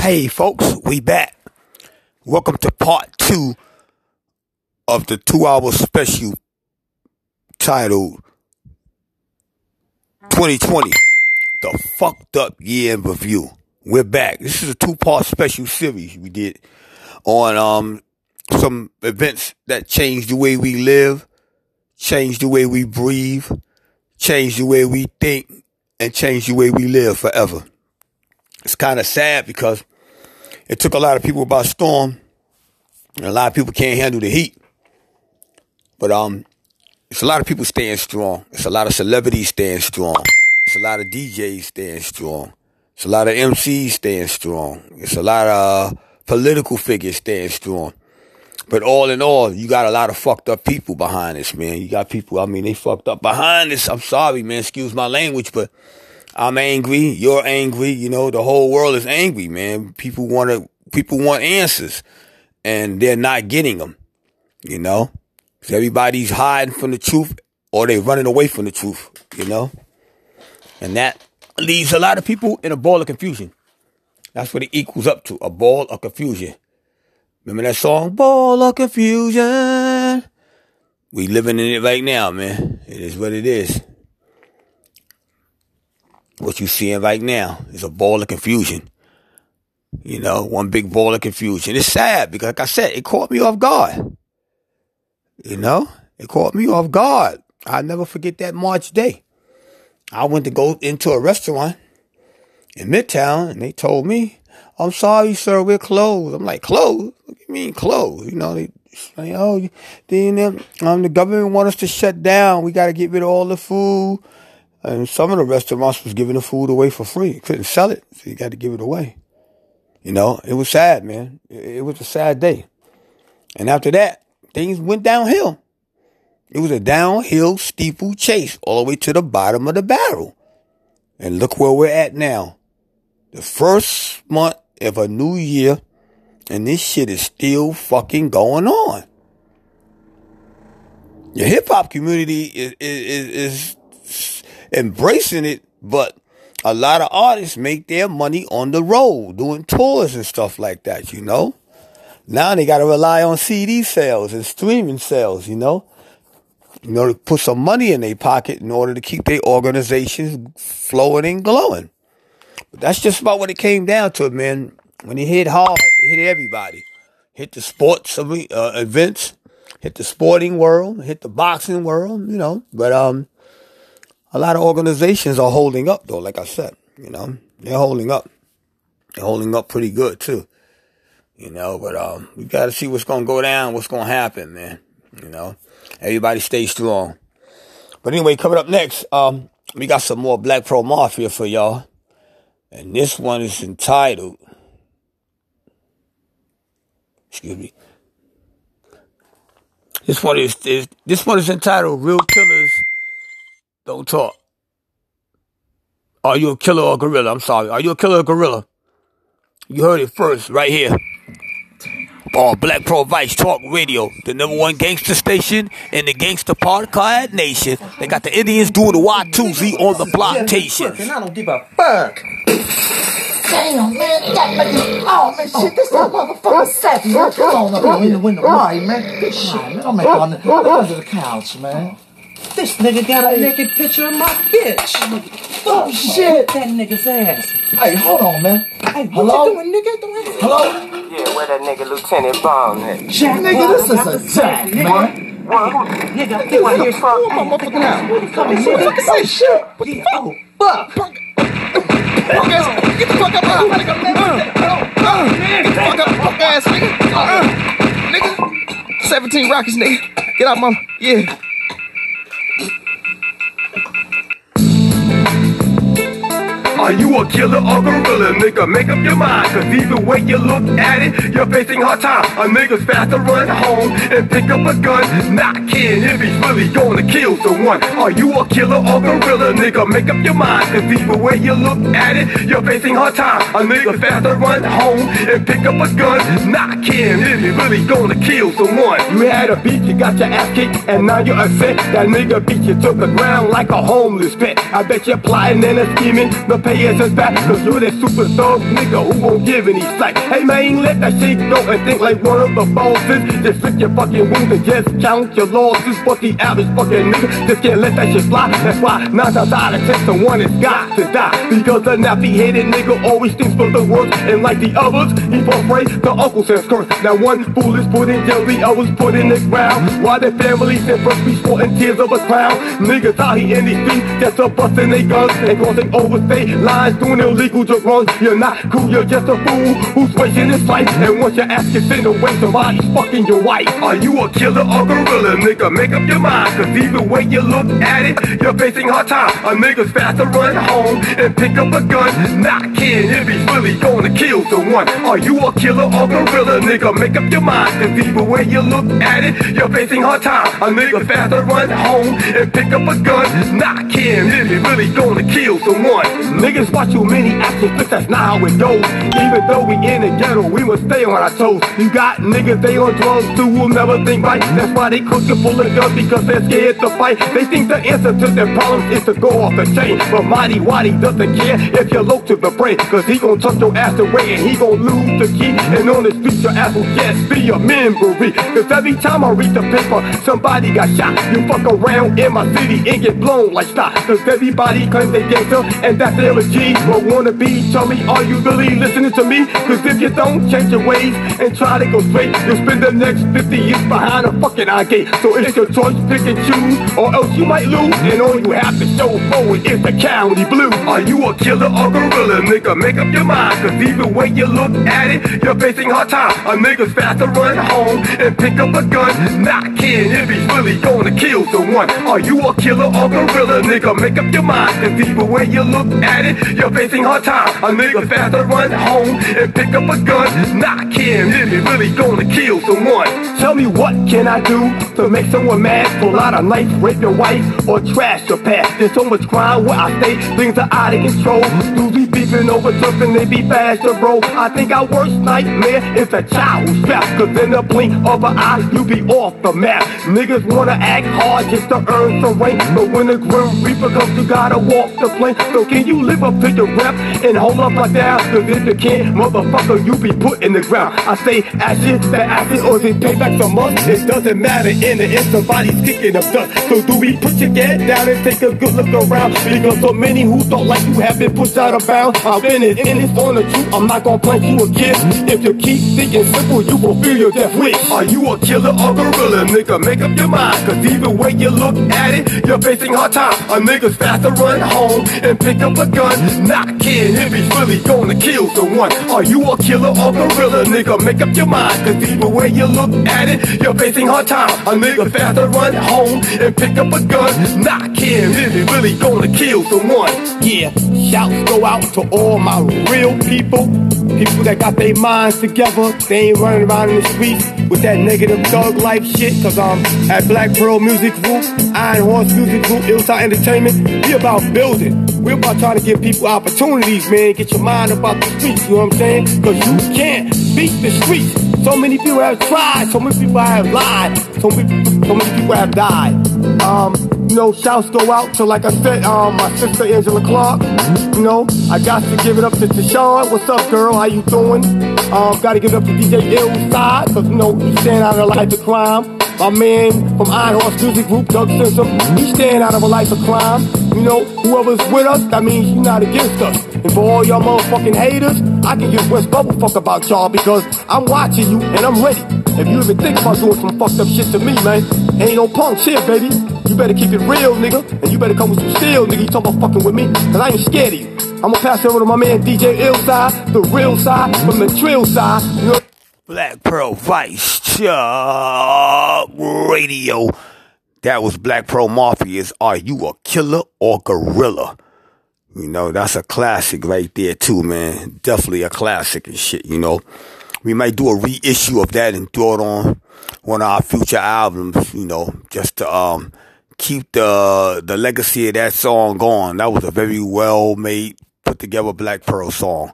Hey, folks, we back. Welcome to part two of the two hour special titled 2020 The Fucked Up Year in Review. We're back. This is a two part special series we did on um some events that changed the way we live, changed the way we breathe, changed the way we think, and changed the way we live forever. It's kind of sad because it took a lot of people by storm. And a lot of people can't handle the heat. But um, it's a lot of people staying strong. It's a lot of celebrities staying strong. It's a lot of DJs staying strong. It's a lot of MCs staying strong. It's a lot of political figures staying strong. But all in all, you got a lot of fucked up people behind this, man. You got people, I mean, they fucked up behind this. I'm sorry, man. Excuse my language, but I'm angry. You're angry. You know, the whole world is angry, man. People want to, people want answers and they're not getting them, you know? Cause everybody's hiding from the truth or they're running away from the truth, you know? And that leaves a lot of people in a ball of confusion. That's what it equals up to, a ball of confusion. Remember that song, Ball of Confusion? We living in it right now, man. It is what it is. What you're seeing right now is a ball of confusion. You know, one big ball of confusion. It's sad because, like I said, it caught me off guard. You know, it caught me off guard. I'll never forget that March day. I went to go into a restaurant in Midtown and they told me, I'm sorry, sir, we're closed. I'm like, closed? What do you mean closed? You know, they say, oh, then um, the government want us to shut down. We got to get rid of all the food. And some of the restaurants was giving the food away for free. Couldn't sell it, so you got to give it away. You know, it was sad, man. It was a sad day. And after that, things went downhill. It was a downhill steeple chase all the way to the bottom of the barrel. And look where we're at now. The first month of a new year, and this shit is still fucking going on. The hip hop community is, is, is embracing it, but a lot of artists make their money on the road, doing tours and stuff like that, you know? Now they gotta rely on CD sales and streaming sales, you know? You know, to put some money in their pocket in order to keep their organizations flowing and glowing. But that's just about what it came down to, man. When it hit hard, it hit everybody. Hit the sports uh, events, hit the sporting world, hit the boxing world, you know. But um, a lot of organizations are holding up though, like I said, you know, they're holding up. They're holding up pretty good too. You know, but um we gotta see what's gonna go down, what's gonna happen, man. You know. Everybody stay strong. But anyway, coming up next, um, we got some more Black Pearl Mafia for y'all. And this one is entitled Excuse me. This one is, is this one is entitled Real Killers don't talk. Are you a killer or a gorilla? I'm sorry. Are you a killer or a gorilla? You heard it first, right here. On Black Pearl Vice Talk Radio, the number one gangster station in the gangster podcast nation. They got the Indians doing the Y2Z on the plantation. And I don't give a fuck. Damn, man. That, Oh, man, shit, this that motherfucker set, man. Come on up here in the window. Right, man. Shit, man. Don't make under the couch, man. This nigga got a naked picture of my bitch. Oh, shit. That nigga's ass. Hey, hold on, man. Hey, what Hello? you doing, nigga? Don't answer. Hello? Yeah, where that nigga Lieutenant Bond at? Jack, nigga, this is a Jack, man. Nigga, get my here. Fuck my motherfucking house. What the motherfucker say shit? What the fuck? Fuck. Get the fuck up out of here, nigga. Get the fuck up, fuck ass nigga. Uh, nigga. 17 Rockets, nigga. Get out my, yeah. Are you a killer or gorilla, nigga? Make up your mind, cause either way you look at it, you're facing hard time. A nigga's fast to run home and pick up a gun, not kidding if he's really gonna kill someone. Are you a killer or gorilla, nigga? Make up your mind, cause either way you look at it, you're facing hard time. A nigga's fast to run home and pick up a gun, not kidding if he's really gonna kill someone. You had a beat, you got your ass kicked, and now you're upset. That nigga beat you to the ground like a homeless pet. I bet you're plotting and scheming. The they is back. Cause you're that super thug nigga who won't give any slack. Hey man, let that shit go and think like one of the bosses. Just lick your fucking wounds and just count your losses. But the average fucking nigga just can't let that shit fly. That's why nine times out of ten, someone has got to die. Because the nappy headed nigga always thinks for the worst. And like the others, he afraid the uncle says curse. Now one fool is put in jail, the others put in the ground. While their families and first be sporting tears of a clown. Niggas out here in these streets just a busting they guns and crossing over lines, doing illegal drug runs. You're not cool, you're just a fool who's wasting his life. And once your ass gets in the way, somebody's fucking your wife. Are you a killer or gorilla, nigga? Make up your mind, cause either way you look at it, you're facing hard time. A nigga's fast to run home and pick up a gun. Not kidding if he's really gonna kill someone. Are you a killer or gorilla, nigga? Make up your mind, cause either way you look at it, you're facing hard time. A nigga's fast to run home and pick up a gun. Not kidding if he's really gonna kill someone. Niggas watch too many action but that's not how it goes. Even though we in the ghetto, we must stay on our toes. You got niggas, they on drugs too, will never think right. That's why they cooking full of guns because they're scared to fight. They think the answer to their problems is to go off the chain. But Mighty Whitey doesn't care if you're low to the brain. Cause he gon' tuck your ass away and he gon' lose the key. And on the street, your ass will just be a memory. Cause every time I read the paper, somebody got shot. You fuck around in my city and get blown like stock. Cause everybody claims they gangster and that's their G. But wanna be, tell me, are you really listening to me? Cause if you don't change your ways and try to go straight, you'll spend the next 50 years behind a fucking eye gate. So it's your choice, pick and choose, or else you might lose. And all you have to show forward is the county blue. Are you a killer or gorilla, nigga? Make up your mind, cause either way you look at it, you're facing hard time. A nigga's fast to run home and pick up a gun. Not kidding if he's really gonna kill someone. Are you a killer or gorilla, nigga? Make up your mind, cause either way you look at it, you're facing hard time. A nigga fast to run home and pick up a gun. Not kidding if he's really gonna kill someone. Tell me what can I do to make someone mad? Pull out a knife, rape your wife, or trash your past. There's so much crime where I stay, things are out of control. Be over something, they be faster, bro. I think our worst nightmare is a child who's strapped. Cause in the blink of an eye, you be off the map. Niggas wanna act hard just to earn some rank. But when the grim reaper comes, you gotta walk the plank. So can you live up to your rep and hold up like that? Cause if you can't, motherfucker, you be put in the ground. I say acid, that acid, or is it payback from us? It doesn't matter in the end, somebody's kicking up dust. So do we put your head down and take a good look around? Because so many who thought like you have been pushed out of bounds. I've been in it on the truth, I'm not gonna plant you a gift. If you keep thinking simple, you will feel your death wish. Are you a killer or gorilla, nigga? Make up your mind, cause either way you look at it, you're facing hard time. A nigga's fast to run home and pick up a gun. Not kidding if he's really gonna kill someone. Are you a killer or gorilla, nigga? Make up your mind, cause either way you look at it, you're facing hard time. A nigga fast to run home and pick up a gun. Not kidding if he's really gonna kill someone. Yeah, shouts go out to all my real people. People that got their minds together. They ain't running around in the streets with that negative thug life shit. Cause I'm at Black Pearl Music Group, Iron Horse Music Group, Hillside Entertainment, we about building. We're about trying to give people opportunities, man. Get your mind about the streets, you know what I'm saying? Cause you can't beat the streets. So many people have tried, so many people have lied, so many, so many people have died. Um, know, shouts go out to, like I said, um, my sister Angela Clark. You know, I got to give it up to Tashawn. What's up, girl? How you doing? Um, got to give it up to DJ Illside, cause you know he's staying out of a life of crime. My man from Iron Horse Music Group, Doug Simpson, he's staying out of a life of crime. You know, whoever's with us, that means you're not against us. And for all y'all motherfucking haters, I can give West Bubble fuck about y'all because I'm watching you and I'm ready. If you even think about doing some fucked up shit to me, man, ain't no punks here, baby. You better keep it real, nigga. And you better come with some steel, nigga. You talking about fucking with me, cause I ain't scared of you. I'm gonna pass it over to my man DJ Illside, the real side from the trill side. You know? Black Pearl Vice Chuck Radio. That was Black Pearl Mafia's Are You a Killer or Gorilla? You know, that's a classic right there too, man. Definitely a classic and shit, you know. We might do a reissue of that and throw it on one of our future albums, you know, just to um keep the the legacy of that song going. That was a very well made, put together Black Pearl song.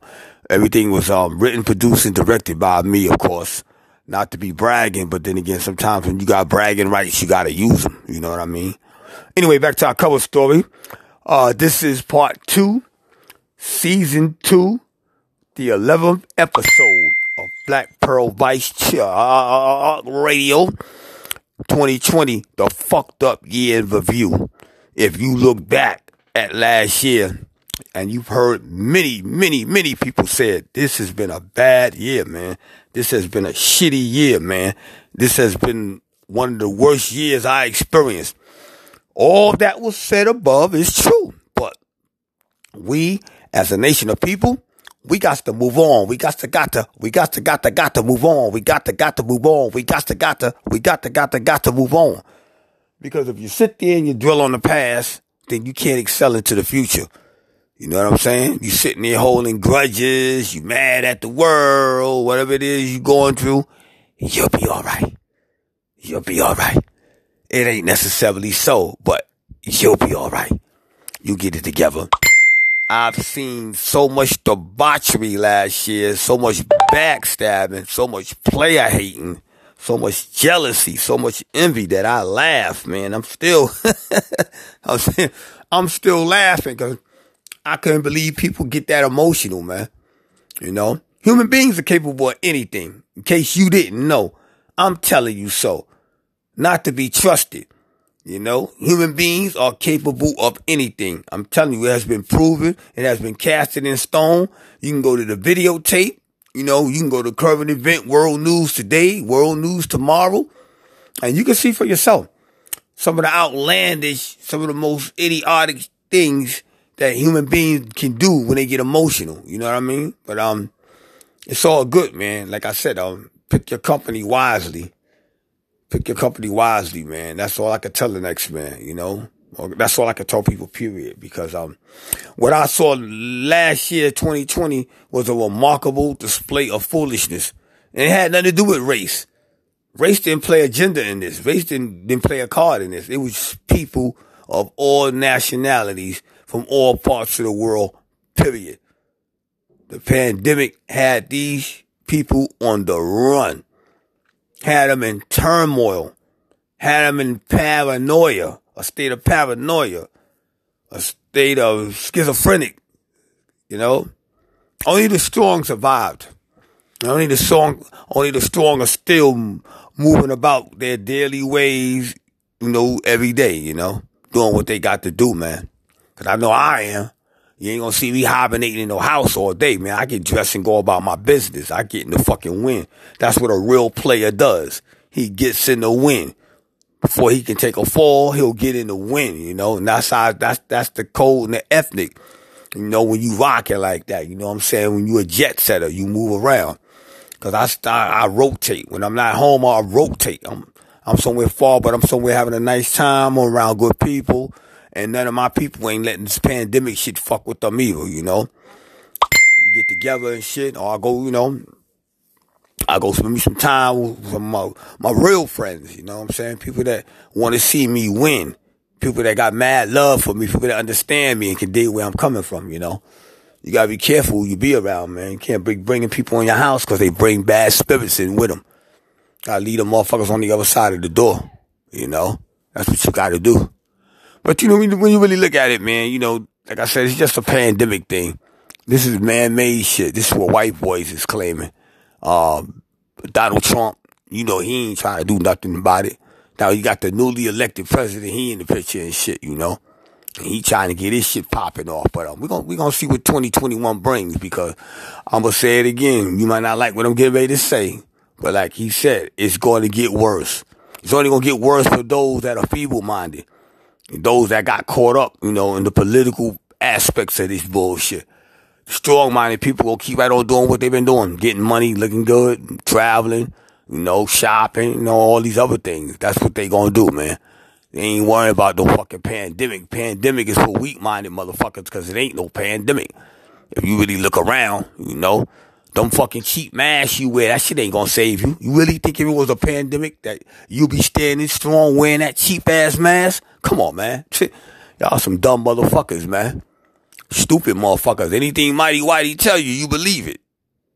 Everything was um, written, produced, and directed by me, of course. Not to be bragging, but then again, sometimes when you got bragging rights, you gotta use them. You know what I mean? Anyway, back to our cover story. Uh, this is part two season two, the 11th episode of Black Pearl Vice Ch- uh, Radio 2020, the fucked up year in review. If you look back at last year, and you've heard many, many, many people said this has been a bad year, man. This has been a shitty year, man. This has been one of the worst years I experienced. All that was said above is true, but we as a nation of people, we got to move on. We got to, got to, we got to, got to, got to move on. We got to, got to move on. We got to, got to, we got to, got to, got to move on. Because if you sit there and you dwell on the past, then you can't excel into the future. You know what I'm saying? You sitting there holding grudges, you mad at the world, whatever it is you're going through, you'll be alright. You'll be alright. It ain't necessarily so, but you'll be alright. You get it together. I've seen so much debauchery last year, so much backstabbing, so much player hating, so much jealousy, so much envy that I laugh, man. I'm still, I'm, still laughing because I couldn't believe people get that emotional, man. You know, human beings are capable of anything. In case you didn't know, I'm telling you so. Not to be trusted. You know, human beings are capable of anything. I'm telling you, it has been proven. It has been casted in stone. You can go to the videotape. You know, you can go to current event, world news today, world news tomorrow, and you can see for yourself some of the outlandish, some of the most idiotic things that human beings can do when they get emotional. You know what I mean? But um, it's all good, man. Like I said, um, pick your company wisely. Pick your company wisely, man. That's all I can tell the next man. You know, that's all I can tell people. Period. Because um, what I saw last year, 2020, was a remarkable display of foolishness, and it had nothing to do with race. Race didn't play a gender in this. Race didn't, didn't play a card in this. It was people of all nationalities from all parts of the world, period. The pandemic had these people on the run, had them in turmoil, had them in paranoia, a state of paranoia, a state of schizophrenic, you know. Only the strong survived. Only the strong, only the strong are still moving about their daily ways, you know, every day, you know, doing what they got to do, man. Cause I know I am. You ain't gonna see me hibernating in no house all day, man. I get dressed and go about my business. I get in the fucking wind. That's what a real player does. He gets in the wind. Before he can take a fall, he'll get in the wind, you know, and that's how, that's, that's the code and the ethnic. You know, when you rock it like that, you know what I'm saying? When you a jet setter, you move around. Cause I start, I rotate. When I'm not home, I rotate. I'm, I'm somewhere far, but I'm somewhere having a nice time. I'm around good people. And none of my people ain't letting this pandemic shit fuck with them either, you know? Get together and shit, or I go, you know, I go spend me some time with some my, my real friends, you know what I'm saying? People that want to see me win. People that got mad love for me, people that understand me and can dig where I'm coming from, you know? You gotta be careful who you be around, man. You can't be bringing people in your house because they bring bad spirits in with them. Gotta leave them motherfuckers on the other side of the door, you know? That's what you gotta do. But you know, when you really look at it, man, you know, like I said, it's just a pandemic thing. This is man-made shit. This is what white boys is claiming. Um, Donald Trump, you know, he ain't trying to do nothing about it. Now you got the newly elected president, he in the picture and shit, you know. And he trying to get his shit popping off. But um, we're gonna we gonna see what 2021 brings because I'm gonna say it again. You might not like what I'm getting ready to say, but like he said, it's going to get worse. It's only gonna get worse for those that are feeble-minded those that got caught up, you know, in the political aspects of this bullshit. Strong minded people will keep right on doing what they've been doing, getting money, looking good, traveling, you know, shopping, you know, all these other things. That's what they gonna do, man. They ain't worrying about no fucking pandemic. Pandemic is for weak minded motherfuckers because it ain't no pandemic. If you really look around, you know, them fucking cheap masks you wear, that shit ain't gonna save you. You really think if it was a pandemic that you be standing strong wearing that cheap ass mask? Come on, man. Y'all some dumb motherfuckers, man. Stupid motherfuckers. Anything Mighty Whitey tell you, you believe it.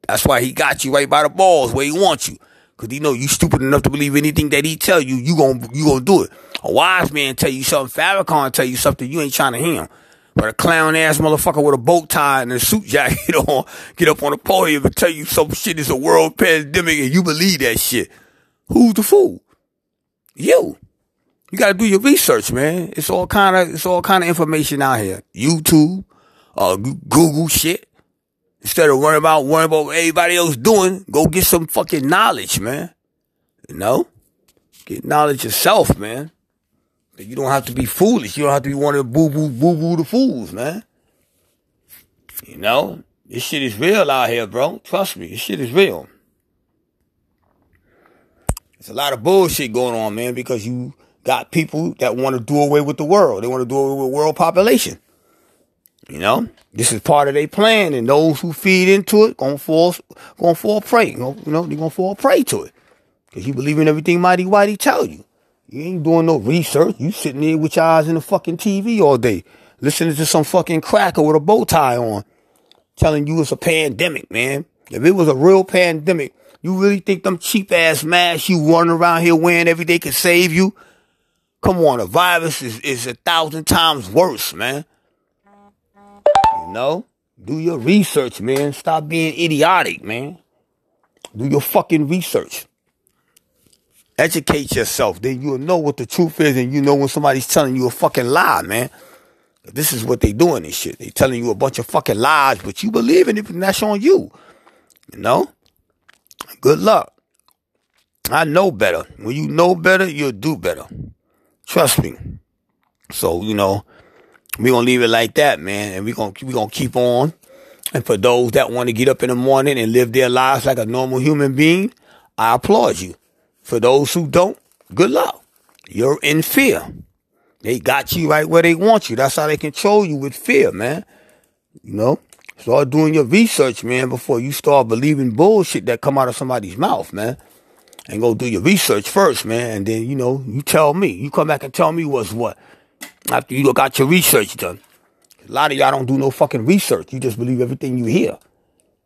That's why he got you right by the balls where he wants you. Cause he know you stupid enough to believe anything that he tell you, you gon' you gonna do it. A wise man tell you something, Farrakhan tell you something, you ain't trying to hear him. But a clown ass motherfucker with a bow tie and a suit jacket on get up on the podium and tell you some shit is a world pandemic and you believe that shit. Who's the fool? You. You gotta do your research, man. It's all kind of, it's all kind of information out here. YouTube, uh, Google shit. Instead of worrying about worrying about what everybody else doing, go get some fucking knowledge, man. You know? Get knowledge yourself, man. You don't have to be foolish. You don't have to be one of the boo boo boo boo the fools, man. You know? This shit is real out here, bro. Trust me, this shit is real. There's a lot of bullshit going on, man, because you got people that want to do away with the world. They want to do away with world population. You know, this is part of their plan, and those who feed into it gonna fall, gonna fall prey. You know, they're gonna fall prey to it because you believe in everything Mighty Whitey tell you. You ain't doing no research. You sitting there with your eyes in the fucking TV all day, listening to some fucking cracker with a bow tie on, telling you it's a pandemic, man. If it was a real pandemic, you really think them cheap ass masks you running around here wearing every day could save you? Come on, a virus is, is a thousand times worse, man. You know? Do your research, man. Stop being idiotic, man. Do your fucking research. Educate yourself. Then you'll know what the truth is and you know when somebody's telling you a fucking lie, man. This is what they doing this shit. They telling you a bunch of fucking lies, but you believe in it and that's on you. You know? Good luck. I know better. When you know better, you'll do better. Trust me. So, you know, we gonna leave it like that, man, and we gonna we gonna keep on. And for those that want to get up in the morning and live their lives like a normal human being, I applaud you. For those who don't, good luck. You're in fear. They got you right where they want you. That's how they control you with fear, man. You know? Start doing your research, man, before you start believing bullshit that come out of somebody's mouth, man. And go do your research first, man. And then, you know, you tell me. You come back and tell me what's what. After you got your research done. A lot of y'all don't do no fucking research. You just believe everything you hear.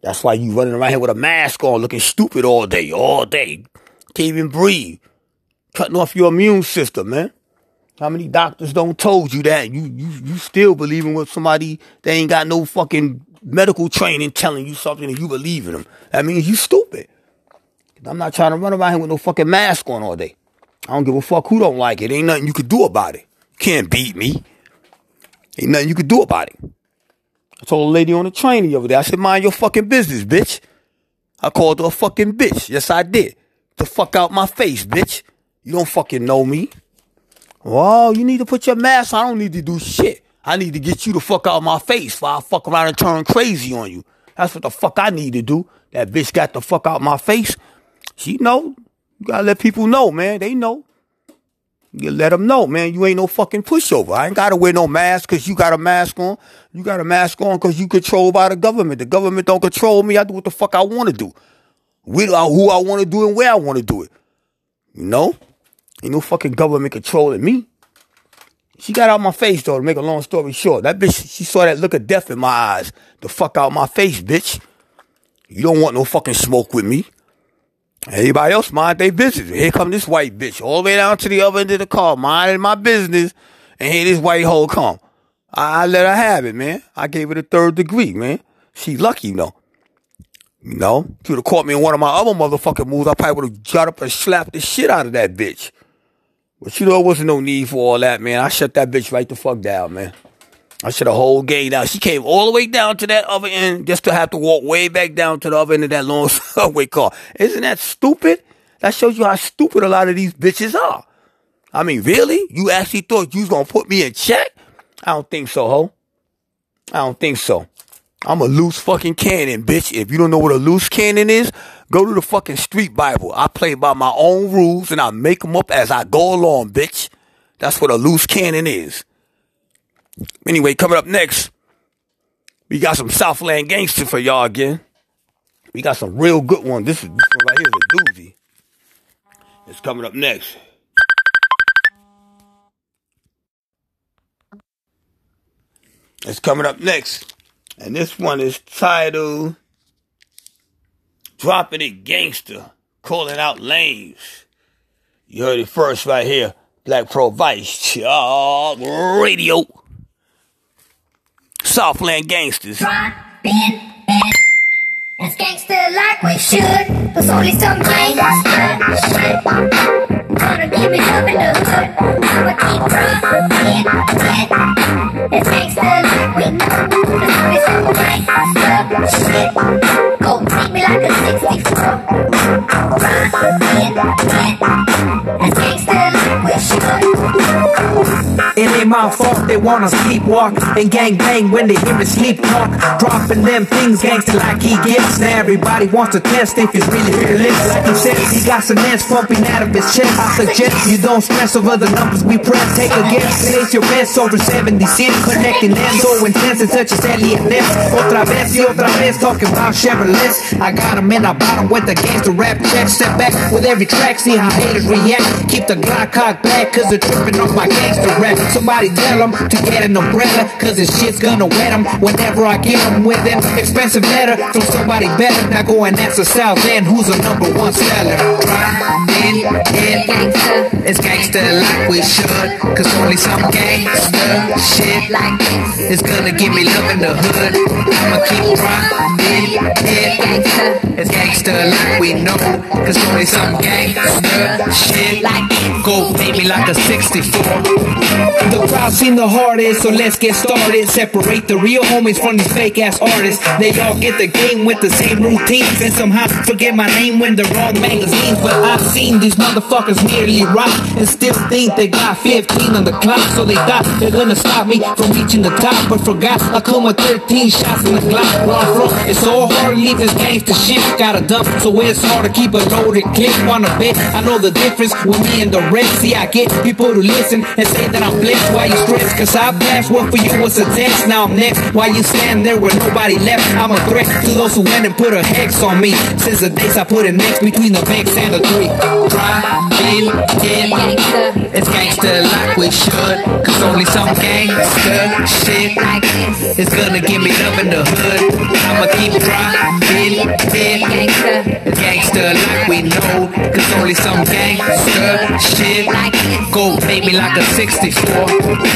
That's why you running around here with a mask on looking stupid all day, all day. Can't even breathe. Cutting off your immune system, man. How many doctors don't told you that? You you you still believing with somebody that ain't got no fucking medical training telling you something and you believe in them. That means you stupid. I'm not trying to run around here with no fucking mask on all day. I don't give a fuck who don't like it. Ain't nothing you could do about it. Can't beat me. Ain't nothing you could do about it. I told a lady on the train the other day, I said, mind your fucking business, bitch. I called her a fucking bitch. Yes, I did the fuck out my face, bitch. You don't fucking know me. Well, you need to put your mask on. I don't need to do shit. I need to get you the fuck out my face before I fuck around and turn crazy on you. That's what the fuck I need to do. That bitch got the fuck out my face. She know. You gotta let people know, man. They know. You let them know, man. You ain't no fucking pushover. I ain't gotta wear no mask because you got a mask on. You got a mask on because you controlled by the government. The government don't control me. I do what the fuck I want to do with who I want to do and where I want to do it. You know? Ain't no fucking government controlling me. She got out my face though, to make a long story short. That bitch, she saw that look of death in my eyes. The fuck out my face, bitch. You don't want no fucking smoke with me. Everybody else mind their business. Here come this white bitch all the way down to the other end of the car, minding my business, and here this white hole come. I, I let her have it, man. I gave her a third degree, man. She lucky, you know. You know, if you would have caught me in one of my other motherfucking moves, I probably would have got up and slapped the shit out of that bitch. But you know, there wasn't no need for all that, man. I shut that bitch right the fuck down, man. I shut the whole game down. She came all the way down to that other end just to have to walk way back down to the other end of that long subway car. Isn't that stupid? That shows you how stupid a lot of these bitches are. I mean, really? You actually thought you was gonna put me in check? I don't think so, ho. I don't think so. I'm a loose fucking cannon, bitch. If you don't know what a loose cannon is, go to the fucking street Bible. I play by my own rules and I make them up as I go along, bitch. That's what a loose cannon is. Anyway, coming up next, we got some Southland gangster for y'all again. We got some real good one. This is this one right here is a doozy. It's coming up next. It's coming up next. And this one is titled Dropping It Gangster, Calling Out Lames. You heard it first right here. Black Pearl Vice Radio. Southland gangsters. That's gangster like we should. There's only some gangster shit. Gonna give love in the hood. I'ma keep dropping it. It's gangster like we know. There's only some gangster shit. Go treat me like a 64. Dropping it. That's gangster like we should. It ain't my fault they wanna sleepwalk and gang bang when they hear me sleep talk. Dropping them things gangster like he gets. Now everybody wants to test if he's really fearless. Like he said, he got some ass pumping out of his chest. I suggest you don't stress over the numbers we press. Take a guess, place your best over 76. Connecting them so intense and such as Eliot Ness. Otra vez y otra vez talking about Chevrolets. I got him in a bottom with the gangster rap check. Step back with every track, see how haters react. Keep the Glock cocked back, cause they're tripping off my gangster rap. Somebody tell them to get an umbrella, cause this shit's gonna wet them whenever I get them with an expensive letter from somebody better. Now go and ask the South End who's the number one seller. Riding in, it's gangster like we should, cause only some gangster shit Like this. is gonna give me love in the hood. I'ma keep riding it. It's gangster like we know, cause only some gangster shit Like this. go pay me like a 64. The crowd seen the hardest, so let's get started. Separate the real homies from these fake ass artists. They all get the game with the same routines, and somehow forget my name when they're wrong magazines. But I've seen these motherfuckers nearly rock and still think they got 15 on the clock, so they thought they're gonna stop me from reaching the top. But forgot I come with 13 shots in the Glock. Where I'm from, it's so hard leave this gangster shit. Got a dump, so it's hard to keep a loaded clip. Wanna bet I know the difference with me and the rest. See, I get people to listen and say that I'm blessed. Why you stress? Cause I passed what for you was a test. Now I'm next. Why you stand there with nobody left? I'm a threat to those who went and put a hex on me. Since the days I put it next between the banks and the three. It's gangster like we should. Cause only some gangster shit is gonna give me love in the hood. I'ma keep. Gangster. It's gangster like we know. Cause only some gangster shit Go pay me like a 64.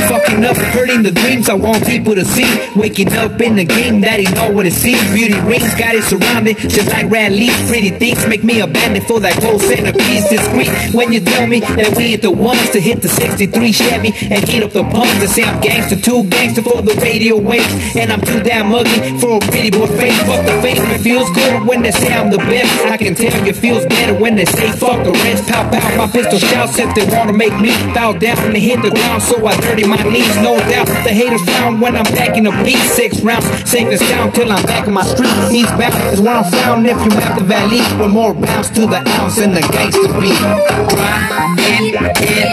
Fucking up, hurting the dreams I want people to see. Waking up in the game that ain't know what it seems. Beauty rings got it surrounded, just like red. Pretty things make me a bandit for that gold centerpiece. Discreet when you tell me that we ain't the ones to hit the 63 Chevy and heat up the pumps and say I'm gangster, too gangster for the radio waves. And I'm too damn ugly for a pretty boy face. Fuck the fame, it feels good when they say I'm the best. I can tell you feels better when they say fuck the rest. Pow pow, my pistol shouts if wanna make me bow down and hit the ground. So I dirty my knees, no doubt. The haters frown when I'm back in the beat. Six rounds, safe and sound till I'm back in my street. Eastbound is where I'm found if you have the valley. With more bounce to the ounce and the gangster beat.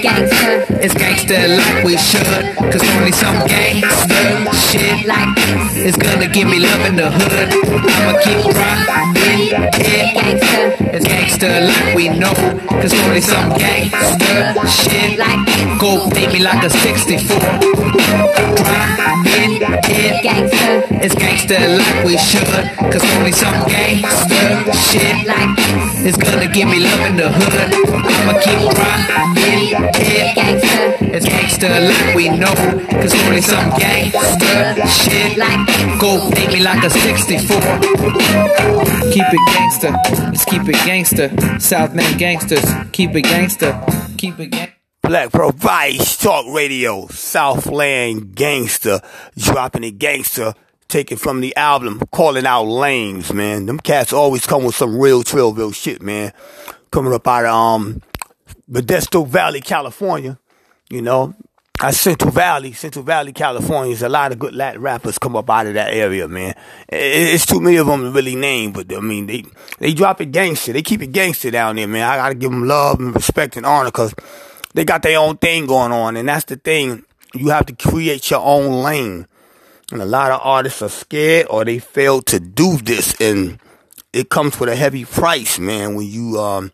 Gangster. it's gangster like we should. Cause only some gangster shit Like this. is gonna give me love in the hood. I'ma keep riding it. Gangster. It's gangster like we know. Cause only some gangster shit Like go pay me like a 64. Driving it. Gangster. It's gangster like we should. Cause only some gangster shit Like is gonna give me love in the hood. I'ma keep riding it. It's gangster like we know. Cause only some gangster shit go pay me like a 64. Keep it gangster. Let's keep it gangster. Southland gangsters. Keep it gangster. Keep it gangster. Black Pearl Vice Talk Radio, Southland Gangster, dropping it gangster, taken from the album, calling out lames, man. Them cats always come with some real Trillville shit, man. Coming up out of, um, Modesto Valley, California, you know. Uh, Central Valley, Central Valley, California. There's a lot of good Latin rappers come up out of that area, man. It's too many of them to really name, but I mean, they they drop it gangster. They keep it gangster down there, man. I gotta give them love and respect and honor because they got their own thing going on, and that's the thing. You have to create your own lane, and a lot of artists are scared or they fail to do this, and it comes with a heavy price, man. When you um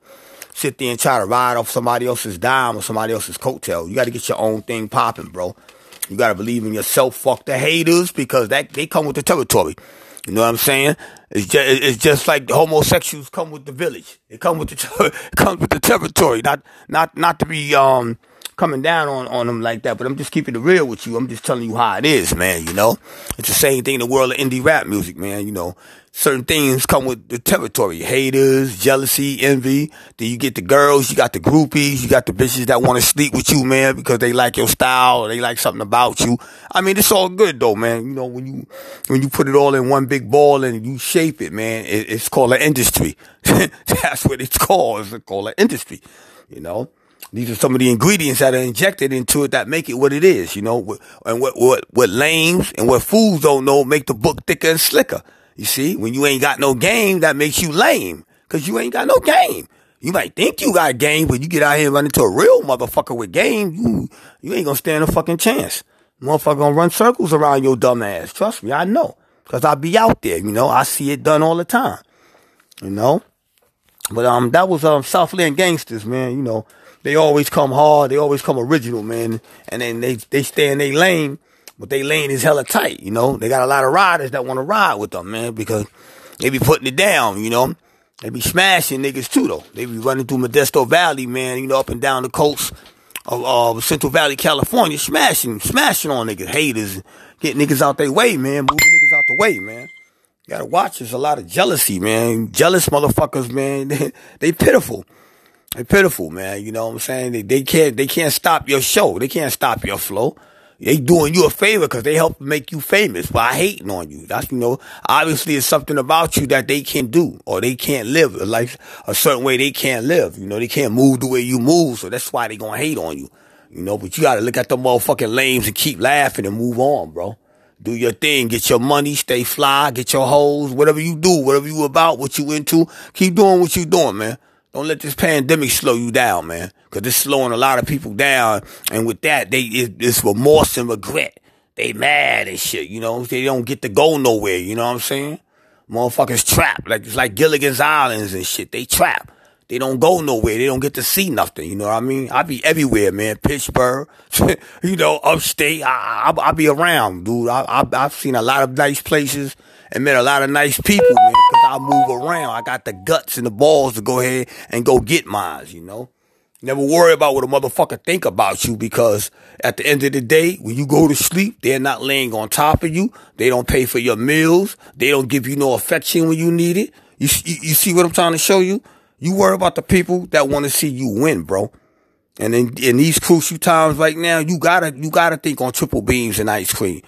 sit there and try to ride off somebody else's dime or somebody else's coattail. You got to get your own thing popping, bro. You got to believe in yourself. Fuck the haters because that they come with the territory. You know what I'm saying? It's just, it's just like homosexuals come with the village. They come with the ter- it comes with the territory. Not not not to be um coming down on, on them like that, but I'm just keeping it real with you. I'm just telling you how it is, man, you know? It's the same thing in the world of indie rap music, man, you know? Certain things come with the territory. Haters, jealousy, envy. Then you get the girls, you got the groupies, you got the bitches that want to sleep with you, man, because they like your style, they like something about you. I mean, it's all good though, man. You know, when you, when you put it all in one big ball and you shape it, man, it, it's called an industry. That's what it's called. It's called an industry, you know? These are some of the ingredients that are injected into it that make it what it is, you know, and what, what, what lames and what fools don't know make the book thicker and slicker. You see, when you ain't got no game, that makes you lame. Cause you ain't got no game. You might think you got game, but you get out here and run into a real motherfucker with game, you, you ain't gonna stand a fucking chance. Motherfucker gonna run circles around your dumb ass. Trust me, I know. Cause I be out there, you know, I see it done all the time. You know? But, um, that was, um, Southland Gangsters, man, you know. They always come hard, they always come original, man. And then they, they stay in their lane but they lane is hella tight, you know. They got a lot of riders that want to ride with them, man, because they be putting it down, you know. They be smashing niggas too, though. They be running through Modesto Valley, man, you know, up and down the coast of uh, Central Valley, California, smashing, smashing on niggas, haters, getting niggas out their way, man, moving niggas out the way, man. You gotta watch. There's a lot of jealousy, man. Jealous motherfuckers, man. They, they pitiful. They pitiful, man. You know what I'm saying? They, they can't, they can't stop your show. They can't stop your flow they doing you a favor because they help make you famous by hating on you. That's, you know, obviously it's something about you that they can do or they can't live a life a certain way they can't live. You know, they can't move the way you move. So that's why they gonna hate on you. You know, but you gotta look at the motherfucking lames and keep laughing and move on, bro. Do your thing, get your money, stay fly, get your hoes, whatever you do, whatever you about, what you into, keep doing what you doing, man. Don't let this pandemic slow you down, man. Cause it's slowing a lot of people down. And with that, they, it, it's remorse and regret. They mad and shit, you know. They don't get to go nowhere, you know what I'm saying? Motherfuckers trapped. Like, it's like Gilligan's Islands and shit. They trap. They don't go nowhere. They don't get to see nothing. You know what I mean? I be everywhere, man. Pittsburgh, you know, upstate. I, I, I be around, dude. I, I, I've seen a lot of nice places and met a lot of nice people, man, because I move around. I got the guts and the balls to go ahead and go get mine, you know? Never worry about what a motherfucker think about you because at the end of the day, when you go to sleep, they're not laying on top of you. They don't pay for your meals. They don't give you no affection when you need it. You, you, see what I'm trying to show you? You worry about the people that want to see you win, bro. And in, in these crucial times right now, you gotta, you gotta think on triple beams and ice cream.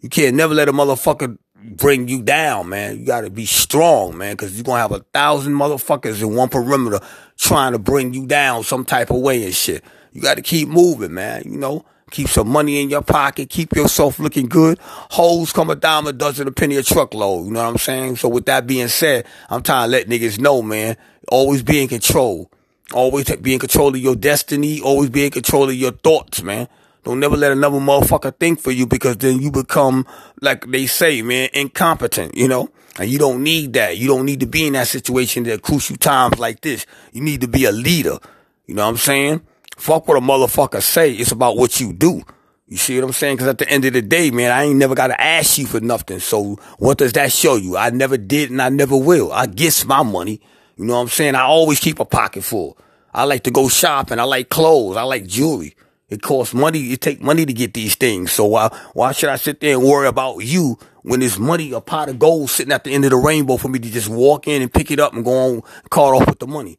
You can't never let a motherfucker bring you down, man. You gotta be strong, man, cause you're gonna have a thousand motherfuckers in one perimeter trying to bring you down some type of way and shit. You gotta keep moving, man, you know. Keep some money in your pocket. Keep yourself looking good. Hoes come a dime a dozen, a penny a truckload. You know what I'm saying? So with that being said, I'm trying to let niggas know, man. Always be in control. Always be in control of your destiny. Always be in control of your thoughts, man. Don't never let another motherfucker think for you because then you become, like they say, man, incompetent, you know? And you don't need that. You don't need to be in that situation at crucial times like this. You need to be a leader. You know what I'm saying? Fuck what a motherfucker say. It's about what you do. You see what I'm saying? Cause at the end of the day, man, I ain't never got to ask you for nothing. So what does that show you? I never did and I never will. I get my money. You know what I'm saying? I always keep a pocket full. I like to go shopping. I like clothes. I like jewelry. It costs money. It take money to get these things. So why, why should I sit there and worry about you when there's money, a pot of gold sitting at the end of the rainbow for me to just walk in and pick it up and go on, cart off with the money?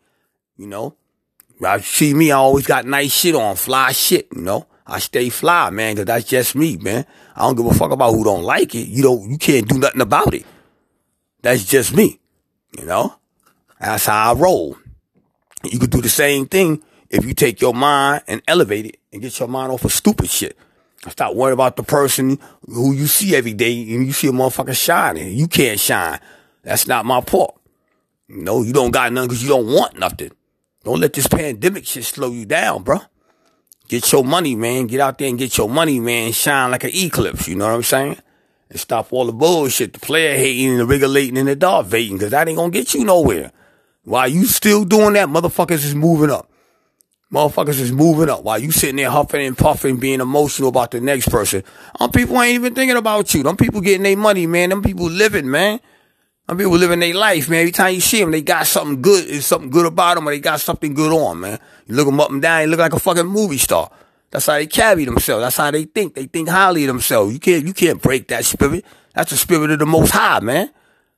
You know? I see me, I always got nice shit on, fly shit, you know? I stay fly, man, cause that's just me, man. I don't give a fuck about who don't like it. You don't, you can't do nothing about it. That's just me, you know? That's how I roll. You could do the same thing if you take your mind and elevate it and get your mind off of stupid shit. Stop worrying about the person who you see every day and you see a motherfucker shining. You can't shine. That's not my part. No, you don't got nothing because you don't want nothing. Don't let this pandemic shit slow you down, bro. Get your money, man. Get out there and get your money, man. Shine like an eclipse. You know what I'm saying? And stop all the bullshit, the player hating and the regulating and the dog vating, because that ain't gonna get you nowhere. While you still doing that, motherfuckers is moving up. Motherfuckers is moving up while you sitting there huffing and puffing, being emotional about the next person. Them people ain't even thinking about you. Them people getting their money, man. Them people living, man. Them people living their life, man. Every time you see them, they got something good. It's something good about them, or they got something good on, man. You look them up and down, they look like a fucking movie star. That's how they carry themselves. That's how they think. They think highly of themselves. You can't, you can't break that spirit. That's the spirit of the Most High, man.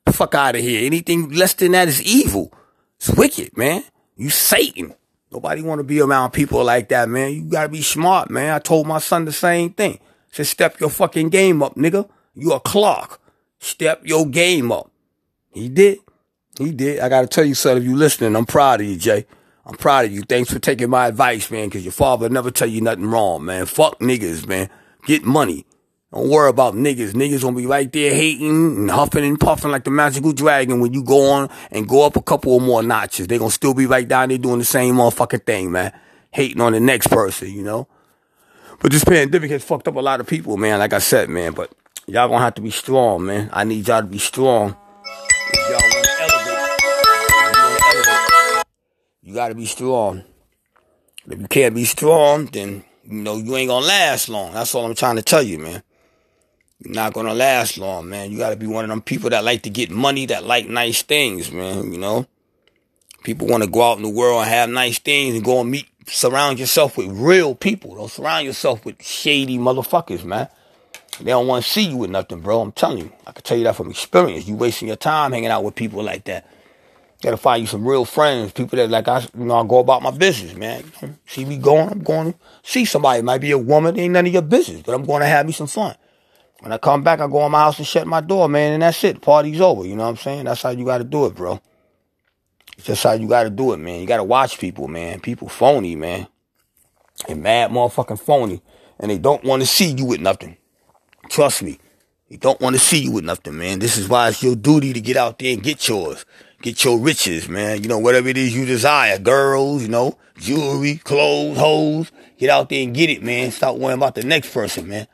Fuck out of here. Anything less than that is evil. It's wicked, man. You Satan. Nobody want to be around people like that, man. You gotta be smart, man. I told my son the same thing. Said, step your fucking game up, nigga. You a Clark. Step your game up. He did. He did. I gotta tell you, son, if you listening, I'm proud of you, Jay. I'm proud of you. Thanks for taking my advice, man, because your father never tell you nothing wrong, man. Fuck niggas, man. Get money. Don't worry about niggas. Niggas gonna be right there hating and huffing and puffing like the magical dragon when you go on and go up a couple of more notches. They gonna still be right down there doing the same motherfucking thing, man. Hating on the next person, you know? But this pandemic has fucked up a lot of people, man, like I said, man. But y'all gonna have to be strong, man. I need y'all to be strong. If y'all wanna elevate, elevate, you gotta be strong. If you can't be strong, then you know you ain't gonna last long. That's all I'm trying to tell you, man. Not gonna last long, man. You gotta be one of them people that like to get money, that like nice things, man. You know, people want to go out in the world and have nice things and go and meet, surround yourself with real people. Don't surround yourself with shady motherfuckers, man. They don't want to see you with nothing, bro. I'm telling you. I can tell you that from experience. You wasting your time hanging out with people like that. You gotta find you some real friends, people that like I, you know, I go about my business, man. See me going, I'm going to see somebody. It might be a woman, ain't none of your business, but I'm going to have me some fun. When I come back, I go in my house and shut my door, man, and that's it. Party's over. You know what I'm saying? That's how you got to do it, bro. It's just how you got to do it, man. You got to watch people, man. People phony, man. They mad motherfucking phony, and they don't want to see you with nothing. Trust me. They don't want to see you with nothing, man. This is why it's your duty to get out there and get yours. Get your riches, man. You know, whatever it is you desire. Girls, you know, jewelry, clothes, hoes. Get out there and get it, man. Stop worrying about the next person, man.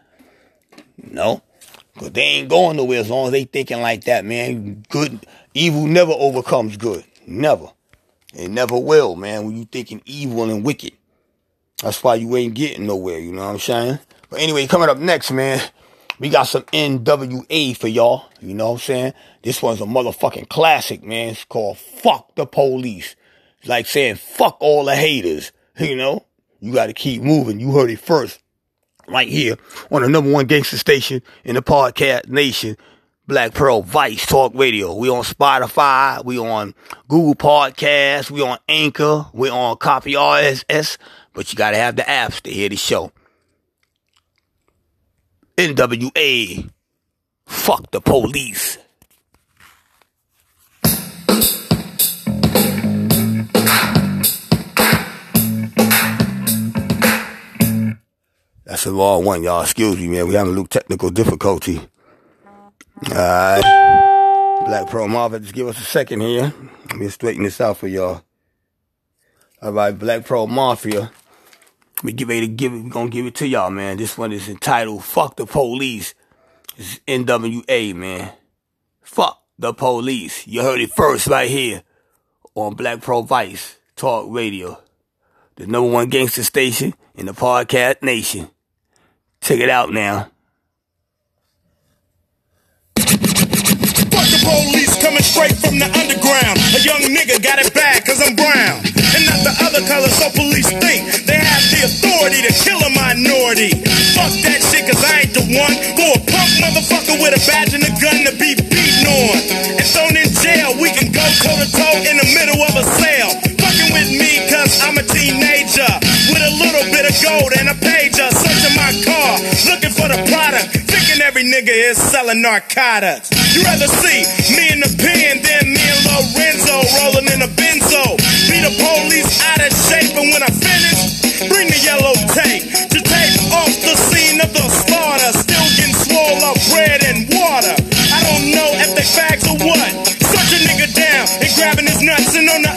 No. Cause they ain't going nowhere as long as they thinking like that, man. Good, evil never overcomes good. Never. It never will, man, when you thinking evil and wicked. That's why you ain't getting nowhere, you know what I'm saying? But anyway, coming up next, man, we got some NWA for y'all, you know what I'm saying? This one's a motherfucking classic, man. It's called Fuck the Police. It's like saying fuck all the haters, you know? You gotta keep moving. You heard it first right here on the number one gangster station in the podcast nation, Black Pearl Vice Talk Radio. We on Spotify, we on Google Podcasts, we on Anchor, we on Copy RSS, but you gotta have the apps to hear the show. NWA, fuck the police. That's a wrong one, y'all. Excuse me, man. We having a little technical difficulty. Alright. Black Pearl Mafia, just give us a second here. Let me straighten this out for y'all. Alright, Black Pearl Mafia. We get ready to give it. We're gonna give it to y'all, man. This one is entitled Fuck the Police. It's NWA, man. Fuck the police. You heard it first right here on Black Pearl Vice Talk Radio. The number one gangster station in the podcast nation. Check it out now. Fuck the police coming straight from the underground. A young nigga got it bad cause I'm brown. And not the other color, so police think they have the authority to kill a minority. Fuck that shit cause I ain't the one for a punk motherfucker with a badge and a gun to be beaten on. And thrown in jail, we can go toe to toe in the middle of a sale. Fucking with me cause I'm a teenager. With a little bit of gold and a pager. Searching my car, looking for the product. Thinking every nigga is selling narcotics. You rather see me in the pen than me and Lorenzo rolling in a benzo. Be the police out of shape, and when I finish, bring the yellow tape to take off the scene of the slaughter. Still getting swole up bread and water. I don't know if they fags or what. Search a nigga down and grabbing his nuts, and on the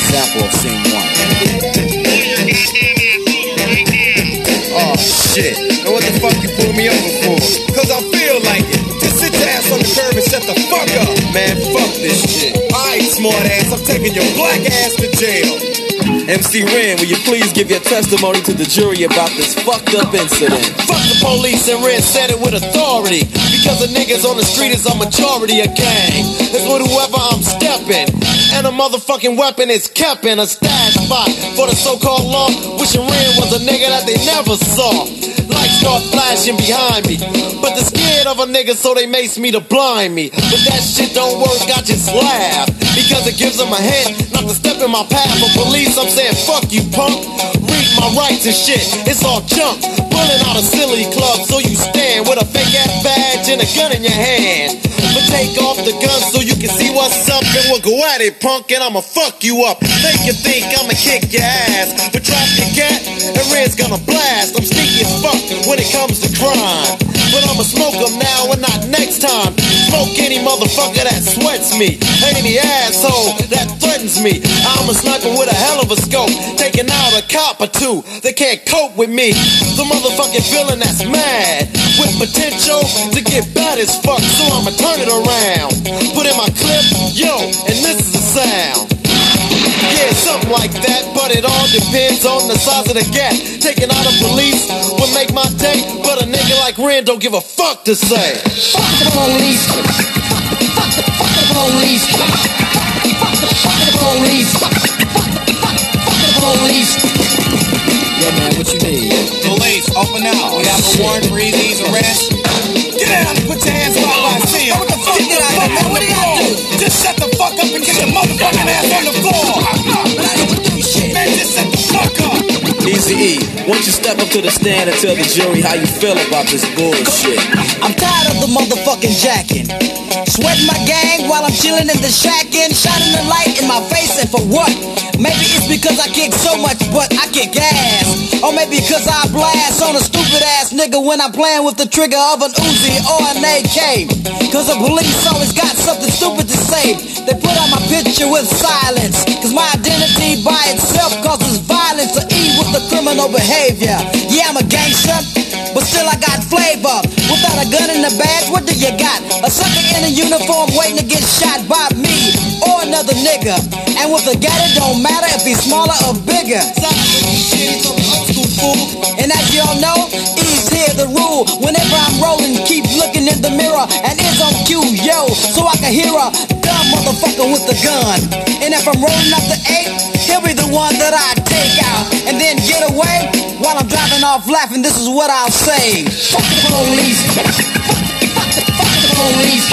Example of scene one. Oh shit. Now what the fuck you pull me over for? Cause I feel like it. Just sit your ass on the curb and shut the fuck up. Man, fuck this shit. Alright, smart ass, I'm taking your black ass to jail. MC Ren, will you please give your testimony to the jury about this fucked up incident? Fuck the police and Ren said it with authority. Because the niggas on the street is a majority of gang. It's with whoever I'm stepping. And a motherfucking weapon is kept in a stash spot for the so-called law. Wishing Ren was a nigga that they never saw. Lights start flashing behind me. But they're scared of a nigga so they mace me to blind me. But that shit don't work, I just laugh. Because it gives them a hint not to step in my path. But police, I'm saying fuck you punk. Read my rights and shit, it's all junk. Pulling out a silly club so you stand with a fake ass badge and a gun in your hand. But take off the gun so you can see what's up and we'll go at it, punk, and I'ma fuck you up. Make you think I'ma kick your ass. But drop your cat and Ren's gonna blast. I'm sneaky as fuck when it comes to crime. But I'ma smoke 'em now and not next time. Smoke any motherfucker that sweats me. Any asshole that threatens me. I'm a sniper with a hell of a scope. Taking out a cop or two that can't cope with me. The motherfucking villain that's mad. With potential to get bad as fuck. So I'ma turn it around. Put in my clip, yo, and this is the sound. Yeah, something like that, but it all depends on the size of the gap. Taking out a police would make my day, but a nigga like Ren don't give a fuck to say. Fuck the police. Fuck the, fuck the police. Fuck the, fuck the police. Fuck the police. Yeah, man, what you need? Police, open up. We have a warrant for Eazy's arrest. Eazy E, won't you step up to the stand and tell the jury how you feel about this bullshit? I'm tired of the motherfucking jacking. Sweating my gang while I'm chilling in the shack and shining the light in my face and for what? Maybe it's because I kick so much but I kick ass. Or maybe because I blast on a stupid ass nigga when I'm playing with the trigger of an Uzi or an AK. Cause the police always got something stupid to say. They put on my picture with silence. Cause my identity by itself causes the criminal behavior. Yeah, I'm a gangster, but still I got flavor. Without a gun in the badge, what do you got? A sucker in a uniform waiting to get shot by me or another nigga. And with a gat, it don't matter if he's smaller or bigger. And as y'all know, E's here the rule. Whenever I'm rolling, keep looking in the mirror and it's on cue, yo, so I can hear a dumb motherfucker with the gun. And if I'm rolling up the eight, he'll be the one that I take out and then get away while I'm driving off laughing. This is what I'll say: Fuck the police. Fuck the, fuck the, fuck the police.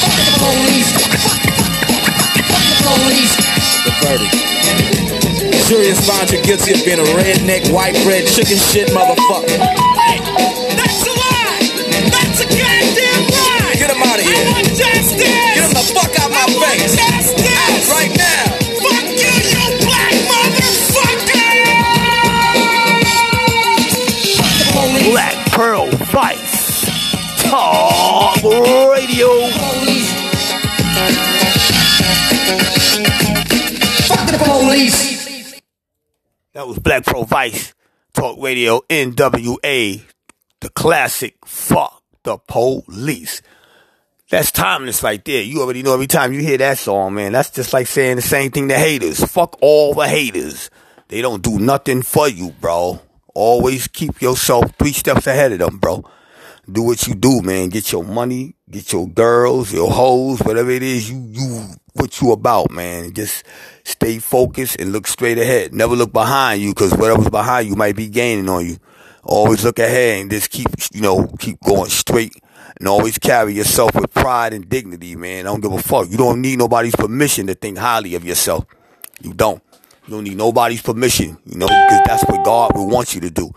Fuck the police. Fuck the police. The verdict. The jury has you guilty of being a redneck, white bread, chicken shit motherfucker. That's a lie. That's a goddamn lie. Get him out of I here. want justice. Get him the fuck out my I want face. justice. Out Right now. That was Black Pearl Vice. Talk Radio NWA. The classic Fuck the Police. That's timeless right there. You already know every time you hear that song, man. That's just like saying the same thing to haters. Fuck all the haters. They don't do nothing for you, bro. Always keep yourself three steps ahead of them, bro. Do what you do, man. Get your money, get your girls, your hoes, whatever it is you, you, what you about, man. Just stay focused and look straight ahead. Never look behind you, cause whatever's behind you might be gaining on you. Always look ahead and just keep, you know, keep going straight and always carry yourself with pride and dignity, man. I don't give a fuck. You don't need nobody's permission to think highly of yourself. You don't. You don't need nobody's permission, you know, because that's what God will want you to do.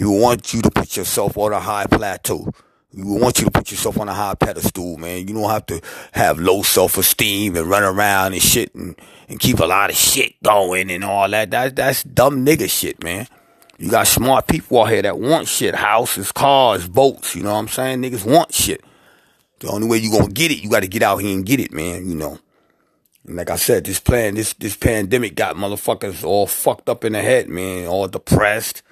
He will want you to put yourself on a high plateau. Will want you to put yourself on a high pedestal, man. You don't have to have low self-esteem and run around and shit and, and keep a lot of shit going and all that. that. That's dumb nigga shit, man. You got smart people out here that want shit. Houses, cars, boats, you know what I'm saying? Niggas want shit. The only way you gonna get it, you gotta get out here and get it, man, you know. And like I said, this plan, this this pandemic got motherfuckers all fucked up in the head, man, all depressed.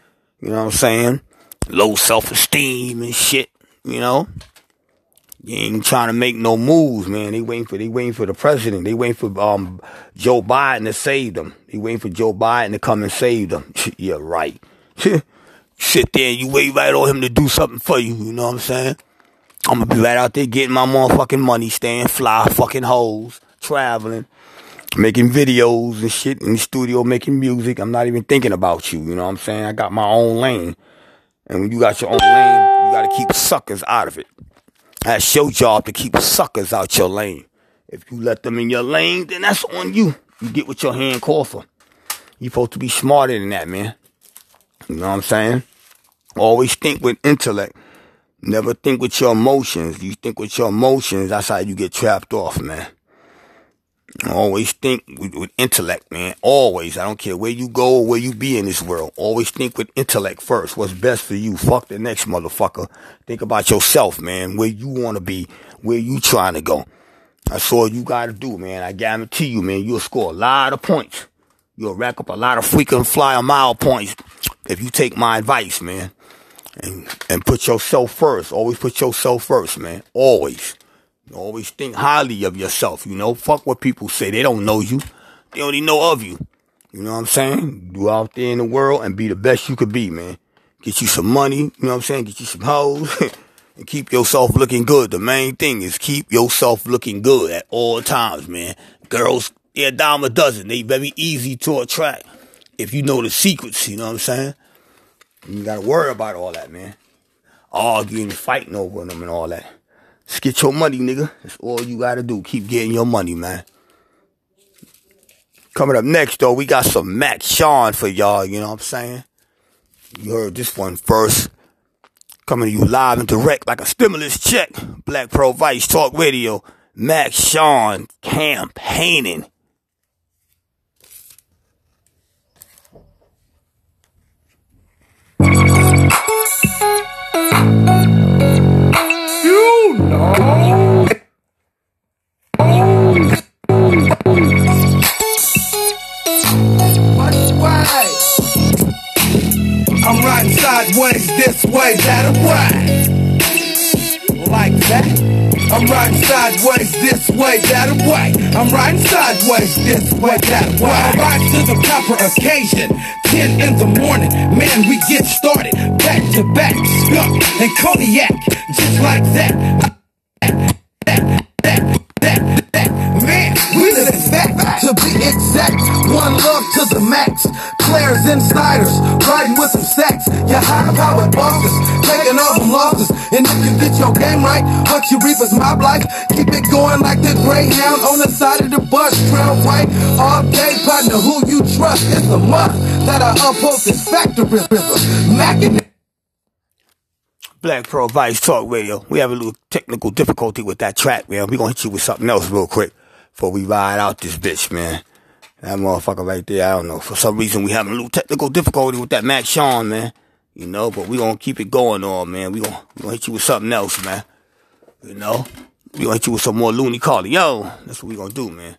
You know what I'm saying? Low self esteem and shit, you know? You ain't trying to make no moves, man. They waiting for they waiting for the president. They waiting for um Joe Biden to save them. They waiting for Joe Biden to come and save them. yeah, right. Sit there and you wait right on him to do something for you. You know what I'm saying? I'm gonna be right out there getting my motherfucking money, staying fly, fucking hoes, traveling, making videos and shit in the studio, making music. I'm not even thinking about you. You know what I'm saying? I got my own lane. And when you got your own lane, you gotta keep suckers out of it. That's your job to keep suckers out your lane. If you let them in your lane, then that's on you. You get what your hand call for. You supposed to be smarter than that, man. You know what I'm saying? Always think with intellect. Never think with your emotions. You think with your emotions, that's how you get trapped off, man. Always think with, with, intellect, man. Always. I don't care where you go or where you be in this world. Always think with intellect first. What's best for you. Fuck the next motherfucker. Think about yourself, man. Where you want to be. Where you trying to go. That's all you got to do, man. I guarantee you, man. You'll score a lot of points. You'll rack up a lot of freaking flyer mile points if you take my advice, man. And, and put yourself first. Always put yourself first, man. Always. Always think highly of yourself, you know. Fuck what people say. They don't know you. They only know of you. You know what I'm saying? Go out there in the world and be the best you could be, man. Get you some money, you know what I'm saying? Get you some hoes. and keep yourself looking good. The main thing is keep yourself looking good at all times, man. Girls, a dime a dozen. They very easy to attract. If you know the secrets, you know what I'm saying? You gotta worry about all that, man. Arguing, fighting over them and all that. Just get your money, nigga. That's all you gotta do. Keep getting your money, man. Coming up next, though, we got some Mac Sean for y'all, you know what I'm saying? You heard this one first. Coming to you live and direct like a stimulus check. Black Pearl Vice Talk Radio. Mac Sean campaigning. Sideways, this way, that way. Like that. I'm riding sideways, this way, that way. I'm riding sideways, this way, that way. I rise to the proper occasion. 10 in the morning, man, we get started. Back to back, skunk and cognac, just like that. That, that, that, in fact. To be exact, one love to the max. Players, insiders, riding with some sacks. Your high powered bosses, taking all the losses. And if you get your game right, what you reap is mob life. Keep it going like the greyhound on the side of the bus. Trail white, all day partner, who you trust. It's a must that I uphold this factorism. Mackin' Black Pearl Vice Talk Radio. We have a little technical difficulty with that track, man. We're gonna hit you with something else real quick before we ride out this bitch, man. That motherfucker right there, I don't know. For some reason, we having a little technical difficulty with that Mac Sean, man. You know, but we gonna keep it going on, man. We gonna, we gonna hit you with something else, man. You know? We gonna hit you with some more Looney Corleone. That's what we gonna do, man.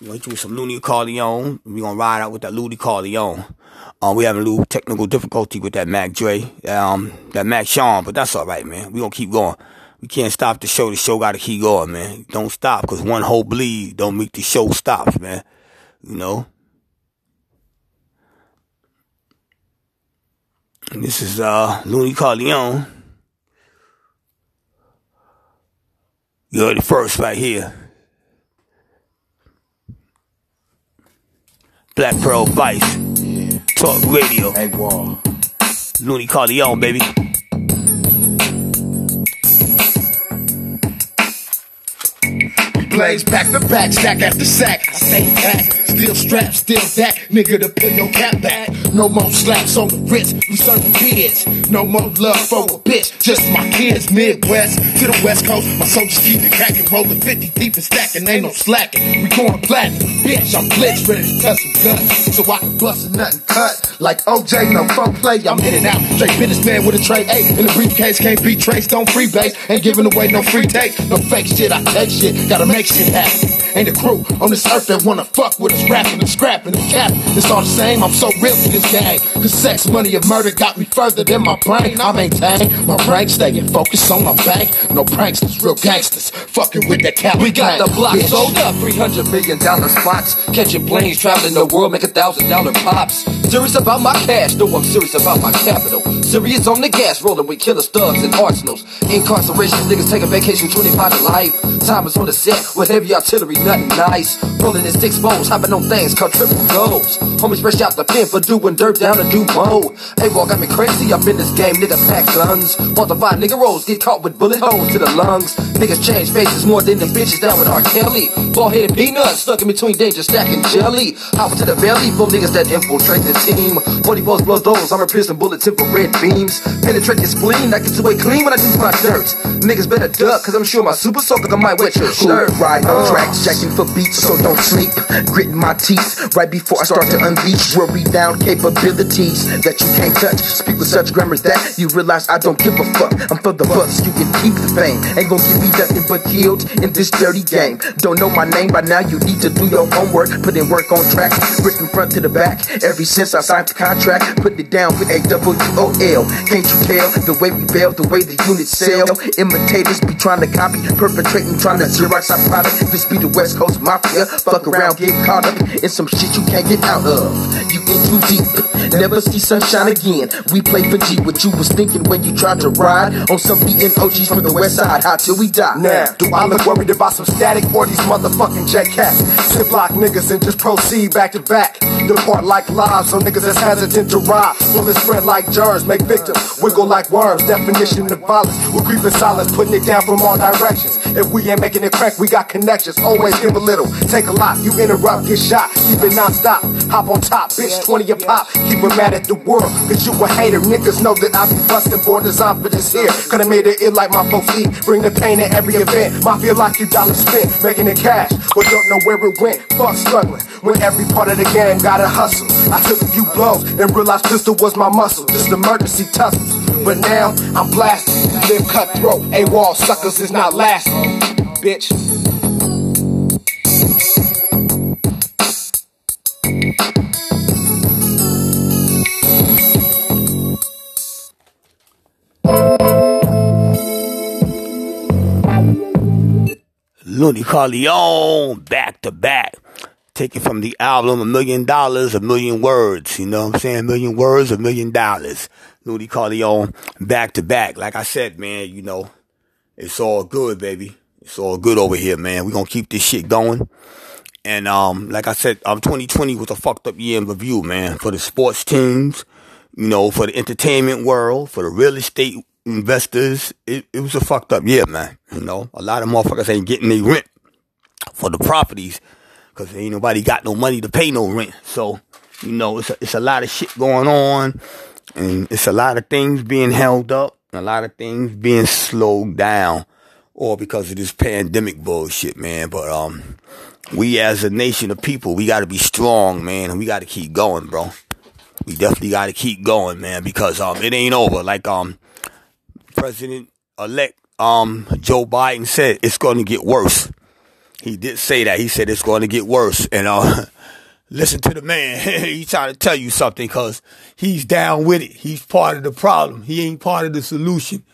We gonna hit you with some Looney Corleone. We gonna ride out with that Looney Corleone. Um, we having a little technical difficulty with that Mac Dre, um, that Mac Sean, but that's all right, man. We gonna keep going. We can't stop the show. The show gotta keep going, man. Don't stop, cause one whole bleed don't make the show stop, man. You know. And this is uh Looney Corleone. You heard it first right here. Black Pearl Vice. Talk Radio. Hey, Wall. Looney Corleone, baby. Blaze back to back, stack after sack. I say back. Still strapped, still that nigga to pull your cap back. No more slaps on the wrist, we serving kids. No more love for a bitch, just my kids. Midwest to the west coast, my soldiers keep it cracking, rolling 50 deep and stacking, ain't no slacking. We going platinum, bitch, I'm blitz, ready to touch some guns. So I can bust a nut and cut. Like OJ, no phone play, I'm in and out. Straight businessman with a tray eight. In the briefcase, can't be traced, don't freebase. Ain't giving away no free takes, no fake shit, I take shit, gotta make shit happen. Ain't a crew on this earth that wanna fuck with us, rapping and scrapping and capping. It's all the same, I'm so real to this gang. Cause sex, money, and murder got me further than my brain. I maintain my rank, staying focused on my bank. No pranksters, real gangsters, fucking with that cap. We got the block bitch. sold up, 300 million dollar spots. Catching planes, traveling the world, make a thousand dollar pops. Serious about my cash, no, I'm serious about my capital. Serious on the gas, rolling with killers, thugs, and arsenals. Incarceration, niggas taking vacation, 25 to life. Time is on the set with heavy artillery, nothing nice. Rolling in six bowls, hopping on things called triple goals. Homies fresh out the pen for doing dirt down do more. Hey, walk got me crazy up in this game, nigga pack guns. Find nigga rolls, get caught with bullet holes to the lungs. Niggas change faces more than the bitches down with R. Kelly. Ball headed peanuts stuck in between danger, stacking jelly. Hop to the belly, full niggas that infiltrate the team. 40 balls blow those, I'm a piercing bullets for red beams. Penetrate spleen, I get away clean when I do my dirt. Niggas better duck, cause I'm sure my super soaker might wet your shirt. Ride on Uh. tracks, checking for beats, so don't sleep. Gritting my teeth right before I start to unleash worry down capabilities that you can't touch. Speak with such grammars that you realize I don't give a fuck. I'm for the bucks, you can keep the fame. Ain't gonna give me nothing but killed in this dirty game. Don't know my name by now, you need to do your homework. Put in work on track, written front to the back. Ever since I signed the contract, put it down with a W O L. Can't you tell the way we bail, the way the units sell? Imitators be trying to copy, perpetrating, trying to Xerox our product. This be the West Coast Mafia. Fuck around, get caught up in some shit you can't get out of. You in too deep, never see sunshine again. We play for G, what you was thinking when you tried to ride on some beating OGs from the West Side. How till we die. Now, do I look worried about some static or these motherfucking jet cats? Zip lock niggas and just proceed back to back. Depart like lives, so niggas that's hesitant to ride. Bullets spread like germs, make victims wiggle like worms. Definition of violence. We're creeping silence, putting it down from all directions. If we ain't making it crack, we got connections. Always give a little, take a lot. You interrupt, get shot. Keep it non-stop. Hop on top, bitch, 20 a pop. Keep it mad at the world, cause you a hater. Niggas know that I be busting borders off for this here. Coulda made it ill like my folks eat. Bring the pain at every event. Mafia like you dollar spent, making it cash, but don't know where it went. Fuck struggling, when every part of the game gotta hustle. I took a few blows and realized pistol was my muscle. Just emergency tussles. But now I'm blasting. Live cutthroat, A-wall suckers is not lasting. Bitch. Looney Corleone, back to back. Taken from the album A Million Dollars, A Million Words. You know what I'm saying? A million words, a million dollars. Looney Corleone, back to back. Like I said, man, you know, it's all good, baby. It's all good over here, man. we gonna keep this shit going. And um, like I said, um, 2020 was a fucked up year in review, man. For the sports teams, you know, for the entertainment world, for the real estate investors, it, it was a fucked up year, man. You know, a lot of motherfuckers ain't getting their rent for the properties because ain't nobody got no money to pay no rent. So, you know, it's a, it's a lot of shit going on and it's a lot of things being held up, and a lot of things being slowed down, all because of this pandemic bullshit, man. But um, we as a nation of people, we got to be strong, man, and we got to keep going, bro. We definitely got to keep going, man, because um, it ain't over. Like um, President elect um Joe Biden said, it's going to get worse. He did say that. He said it's going to get worse, and uh. listen to the man. he's trying to tell you something because he's down with it. He's part of the problem. He ain't part of the solution.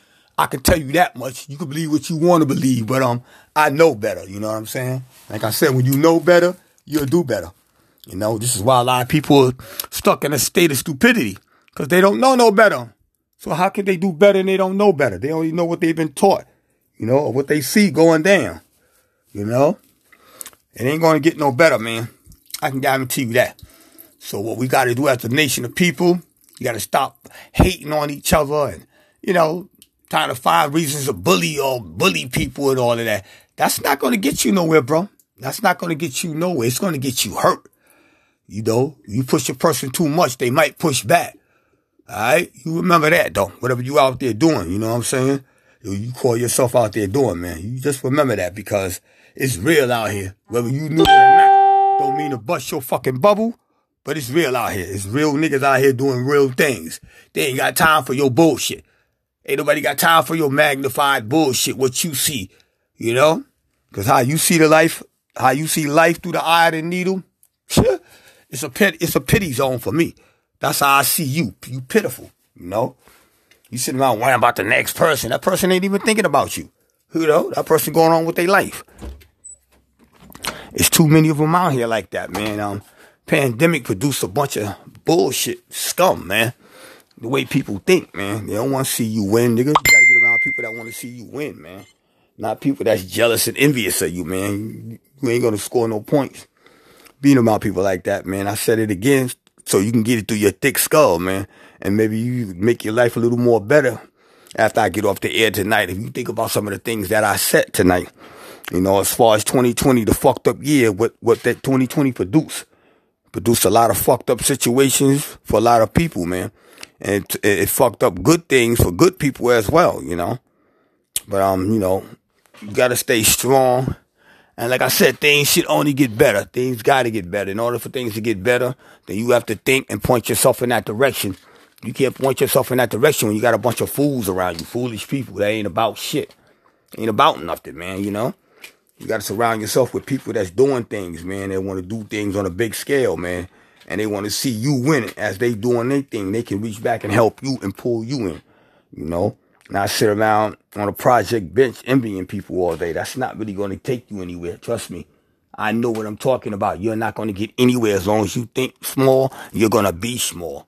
I can tell you that much. You can believe what you want to believe, but um, I know better. You know what I'm saying? Like I said, when you know better, you'll do better. You know, this is why a lot of people are stuck in a state of stupidity because they don't know no better. So how can they do better and they don't know better? They only know what they've been taught, you know, or what they see going down. You know, it ain't going to get no better, man. I can guarantee you that. So what we got to do as a nation of people, you got to stop hating on each other and, you know, trying to find reasons to bully or bully people and all of that. That's not going to get you nowhere, bro. That's not going to get you nowhere. It's going to get you hurt. You know, you push a person too much, they might push back. Alright? You remember that though. Whatever you out there doing, you know what I'm saying? You call yourself out there doing, man. You just remember that because it's real out here. Whether you knew it or not, don't mean to bust your fucking bubble, but it's real out here. It's real niggas out here doing real things. They ain't got time for your bullshit. Ain't nobody got time for your magnified bullshit, what you see, you know? Cause how you see the life, how you see life through the eye of the needle, it's a pit, it's a pity zone for me. That's how I see you. You pitiful, you know? You sitting around worrying about the next person. That person ain't even thinking about you. You know, that person going on with their life. It's too many of them out here like that, man. Um, pandemic produced a bunch of bullshit scum, man. The way people think, man. They don't want to see you win, nigga. You gotta get around people that want to see you win, man. Not people that's jealous and envious of you, man. You ain't gonna score no points. Being around people like that, man. I said it again, so you can get it through your thick skull, man. And maybe you make your life a little more better after I get off the air tonight. If you think about some of the things that I said tonight, you know, as far as 2020, the fucked up year, what, what that 2020 produced, produced a lot of fucked up situations for a lot of people, man. And it, it, it fucked up good things for good people as well, you know. But, um, you know, you gotta stay strong. And like I said, things should only get better. Things gotta get better. In order for things to get better, then you have to think and point yourself in that direction. You can't point yourself in that direction when you got a bunch of fools around you, foolish people that ain't about shit. Ain't about nothing, man, you know? You gotta surround yourself with people that's doing things, man. They wanna do things on a big scale, man. And they wanna see you win as they doing their thing. They can reach back and help you and pull you in, you know? Not sit around on a project bench envying people all day. That's not really gonna take you anywhere. Trust me. I know what I'm talking about. You're not gonna get anywhere as long as you think small, you're gonna be small.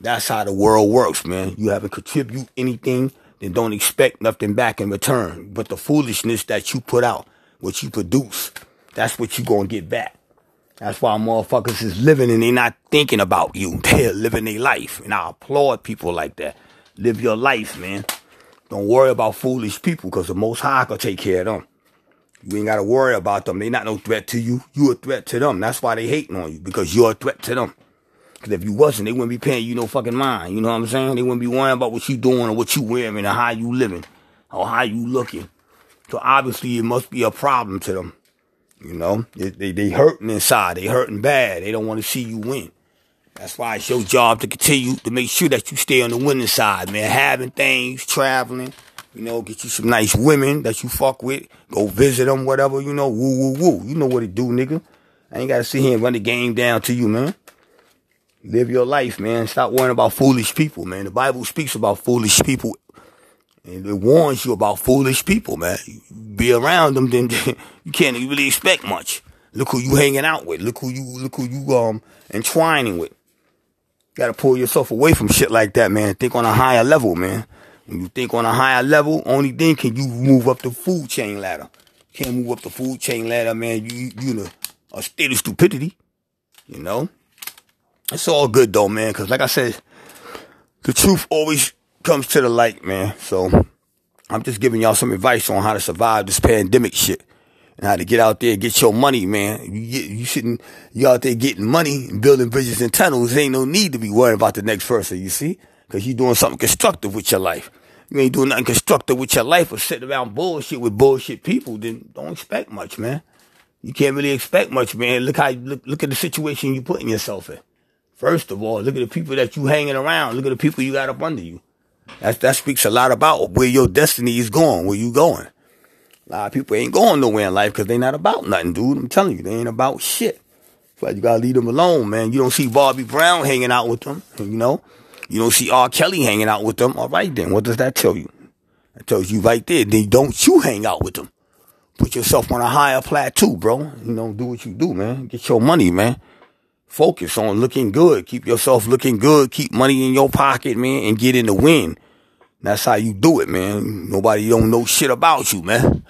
That's how the world works, man. You haven't contribute anything, then don't expect nothing back in return. But the foolishness that you put out, what you produce, that's what you're gonna get back. That's why motherfuckers is living and they not thinking about you. They're living their life. And I applaud people like that. Live your life, man. Don't worry about foolish people because the Most High can take care of them. You ain't got to worry about them. They not no threat to you. You a threat to them. That's why they hating on you because you're a threat to them. Because if you wasn't, they wouldn't be paying you no fucking mind. You know what I'm saying? They wouldn't be worrying about what you doing or what you wearing or how you living or how you looking. So obviously it must be a problem to them. You know, they, they, they hurting inside. They hurting bad. They don't want to see you win. That's why it's your job to continue to make sure that you stay on the winning side, man. Having things, traveling, you know, get you some nice women that you fuck with. Go visit them, whatever, you know, woo, woo, woo. You know what it do, nigga. I ain't got to sit here and run the game down to you, man. Live your life, man. Stop worrying about foolish people, man. The Bible speaks about foolish people. And it warns you about foolish people, man. Be around them, then you can't really expect much. Look who you hanging out with. Look who you look who you um entwining with. You gotta pull yourself away from shit like that, man. Think on a higher level, man. When you think on a higher level, only then can you move up the food chain ladder. You can't move up the food chain ladder, man. You you in a, a state of stupidity. You know? It's all good though, man, because like I said, the truth always comes to the light, man. So I'm just giving y'all some advice on how to survive this pandemic shit and how to get out there and get your money, man. You get, you shouldn't, you out there getting money and building bridges and tunnels. Ain't no need to be worrying about the next person, you see? Cause you're doing something constructive with your life. You ain't doing nothing constructive with your life or sitting around bullshit with bullshit people, then don't expect much, man. You can't really expect much, man. Look how, look, look at the situation you're putting yourself in. First of all, look at the people that you hanging around. Look at the people you got up under you. That, that speaks a lot about where your destiny is going, where you going. A lot of people ain't going nowhere in life because they not about nothing, dude. I'm telling you, they ain't about shit. But you gotta leave them alone, man. You don't see Bobby Brown hanging out with them, you know? You don't see R. Kelly hanging out with them. All right, then. What does that tell you? That tells you right there. Then don't you hang out with them. Put yourself on a higher plateau, bro. You know, do what you do, man. Get your money, man. Focus on looking good. Keep yourself looking good. Keep money in your pocket, man, and get in the win. That's how you do it, man. Nobody don't know shit about you, man.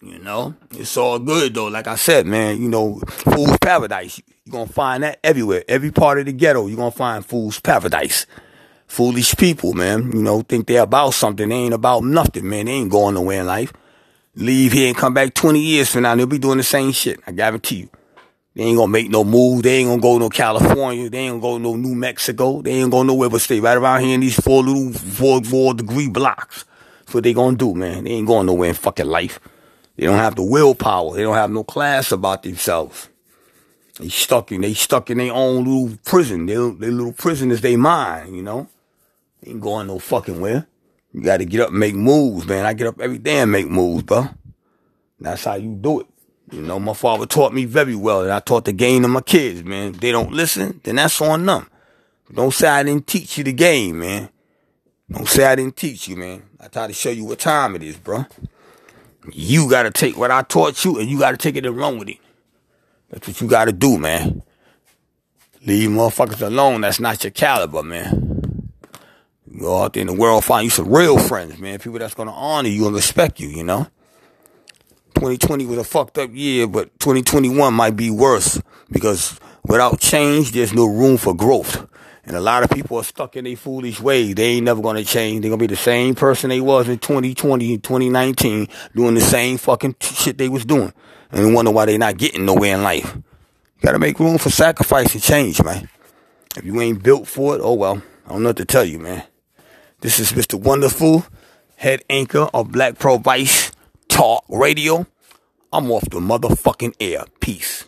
You know, it's all good though. Like I said, man, you know, fool's paradise. You're gonna find that everywhere. Every part of the ghetto, you're gonna find fool's paradise. Foolish people, man. You know, think they're about something. They ain't about nothing, man. They ain't going nowhere in life. Leave here and come back 20 years from now, they'll be doing the same shit. I guarantee you. They ain't gonna make no move. They ain't gonna go no California. They ain't gonna go no New Mexico. They ain't gonna nowhere but stay right around here in these four little four four degree blocks. That's what they gonna do, man. They ain't going nowhere in fucking life. They don't have the willpower. They don't have no class about themselves. They stuck in they stuck in their own little prison. They they little prison is they mind, you know. They ain't going no fucking where. You gotta get up and make moves, man. I get up every day and make moves, bro. That's how you do it. You know, my father taught me very well, and I taught the game to my kids, man. If they don't listen, then that's on them. Don't say I didn't teach you the game, man. Don't say I didn't teach you, man. I try to show you what time it is, bro. You gotta take what I taught you, and you gotta take it and run with it. That's what you gotta do, man. Leave motherfuckers alone. That's not your caliber, man. Go out there in the world, find you some real friends, man. People that's gonna honor you and respect you, you know. 2020 was a fucked up year, but 2021 might be worse because without change, there's no room for growth. And a lot of people are stuck in their foolish ways. They ain't never gonna change. They're gonna be the same person they was in 2020, and 2019, doing the same fucking shit they was doing. And wonder why they not getting nowhere in life. You gotta make room for sacrifice and change, man. If you ain't built for it, oh well. I don't know what to tell you, man. This is Mr. Wonderful, head anchor of Black Pearl Vice Talk Radio. I'm off the motherfucking air. Peace.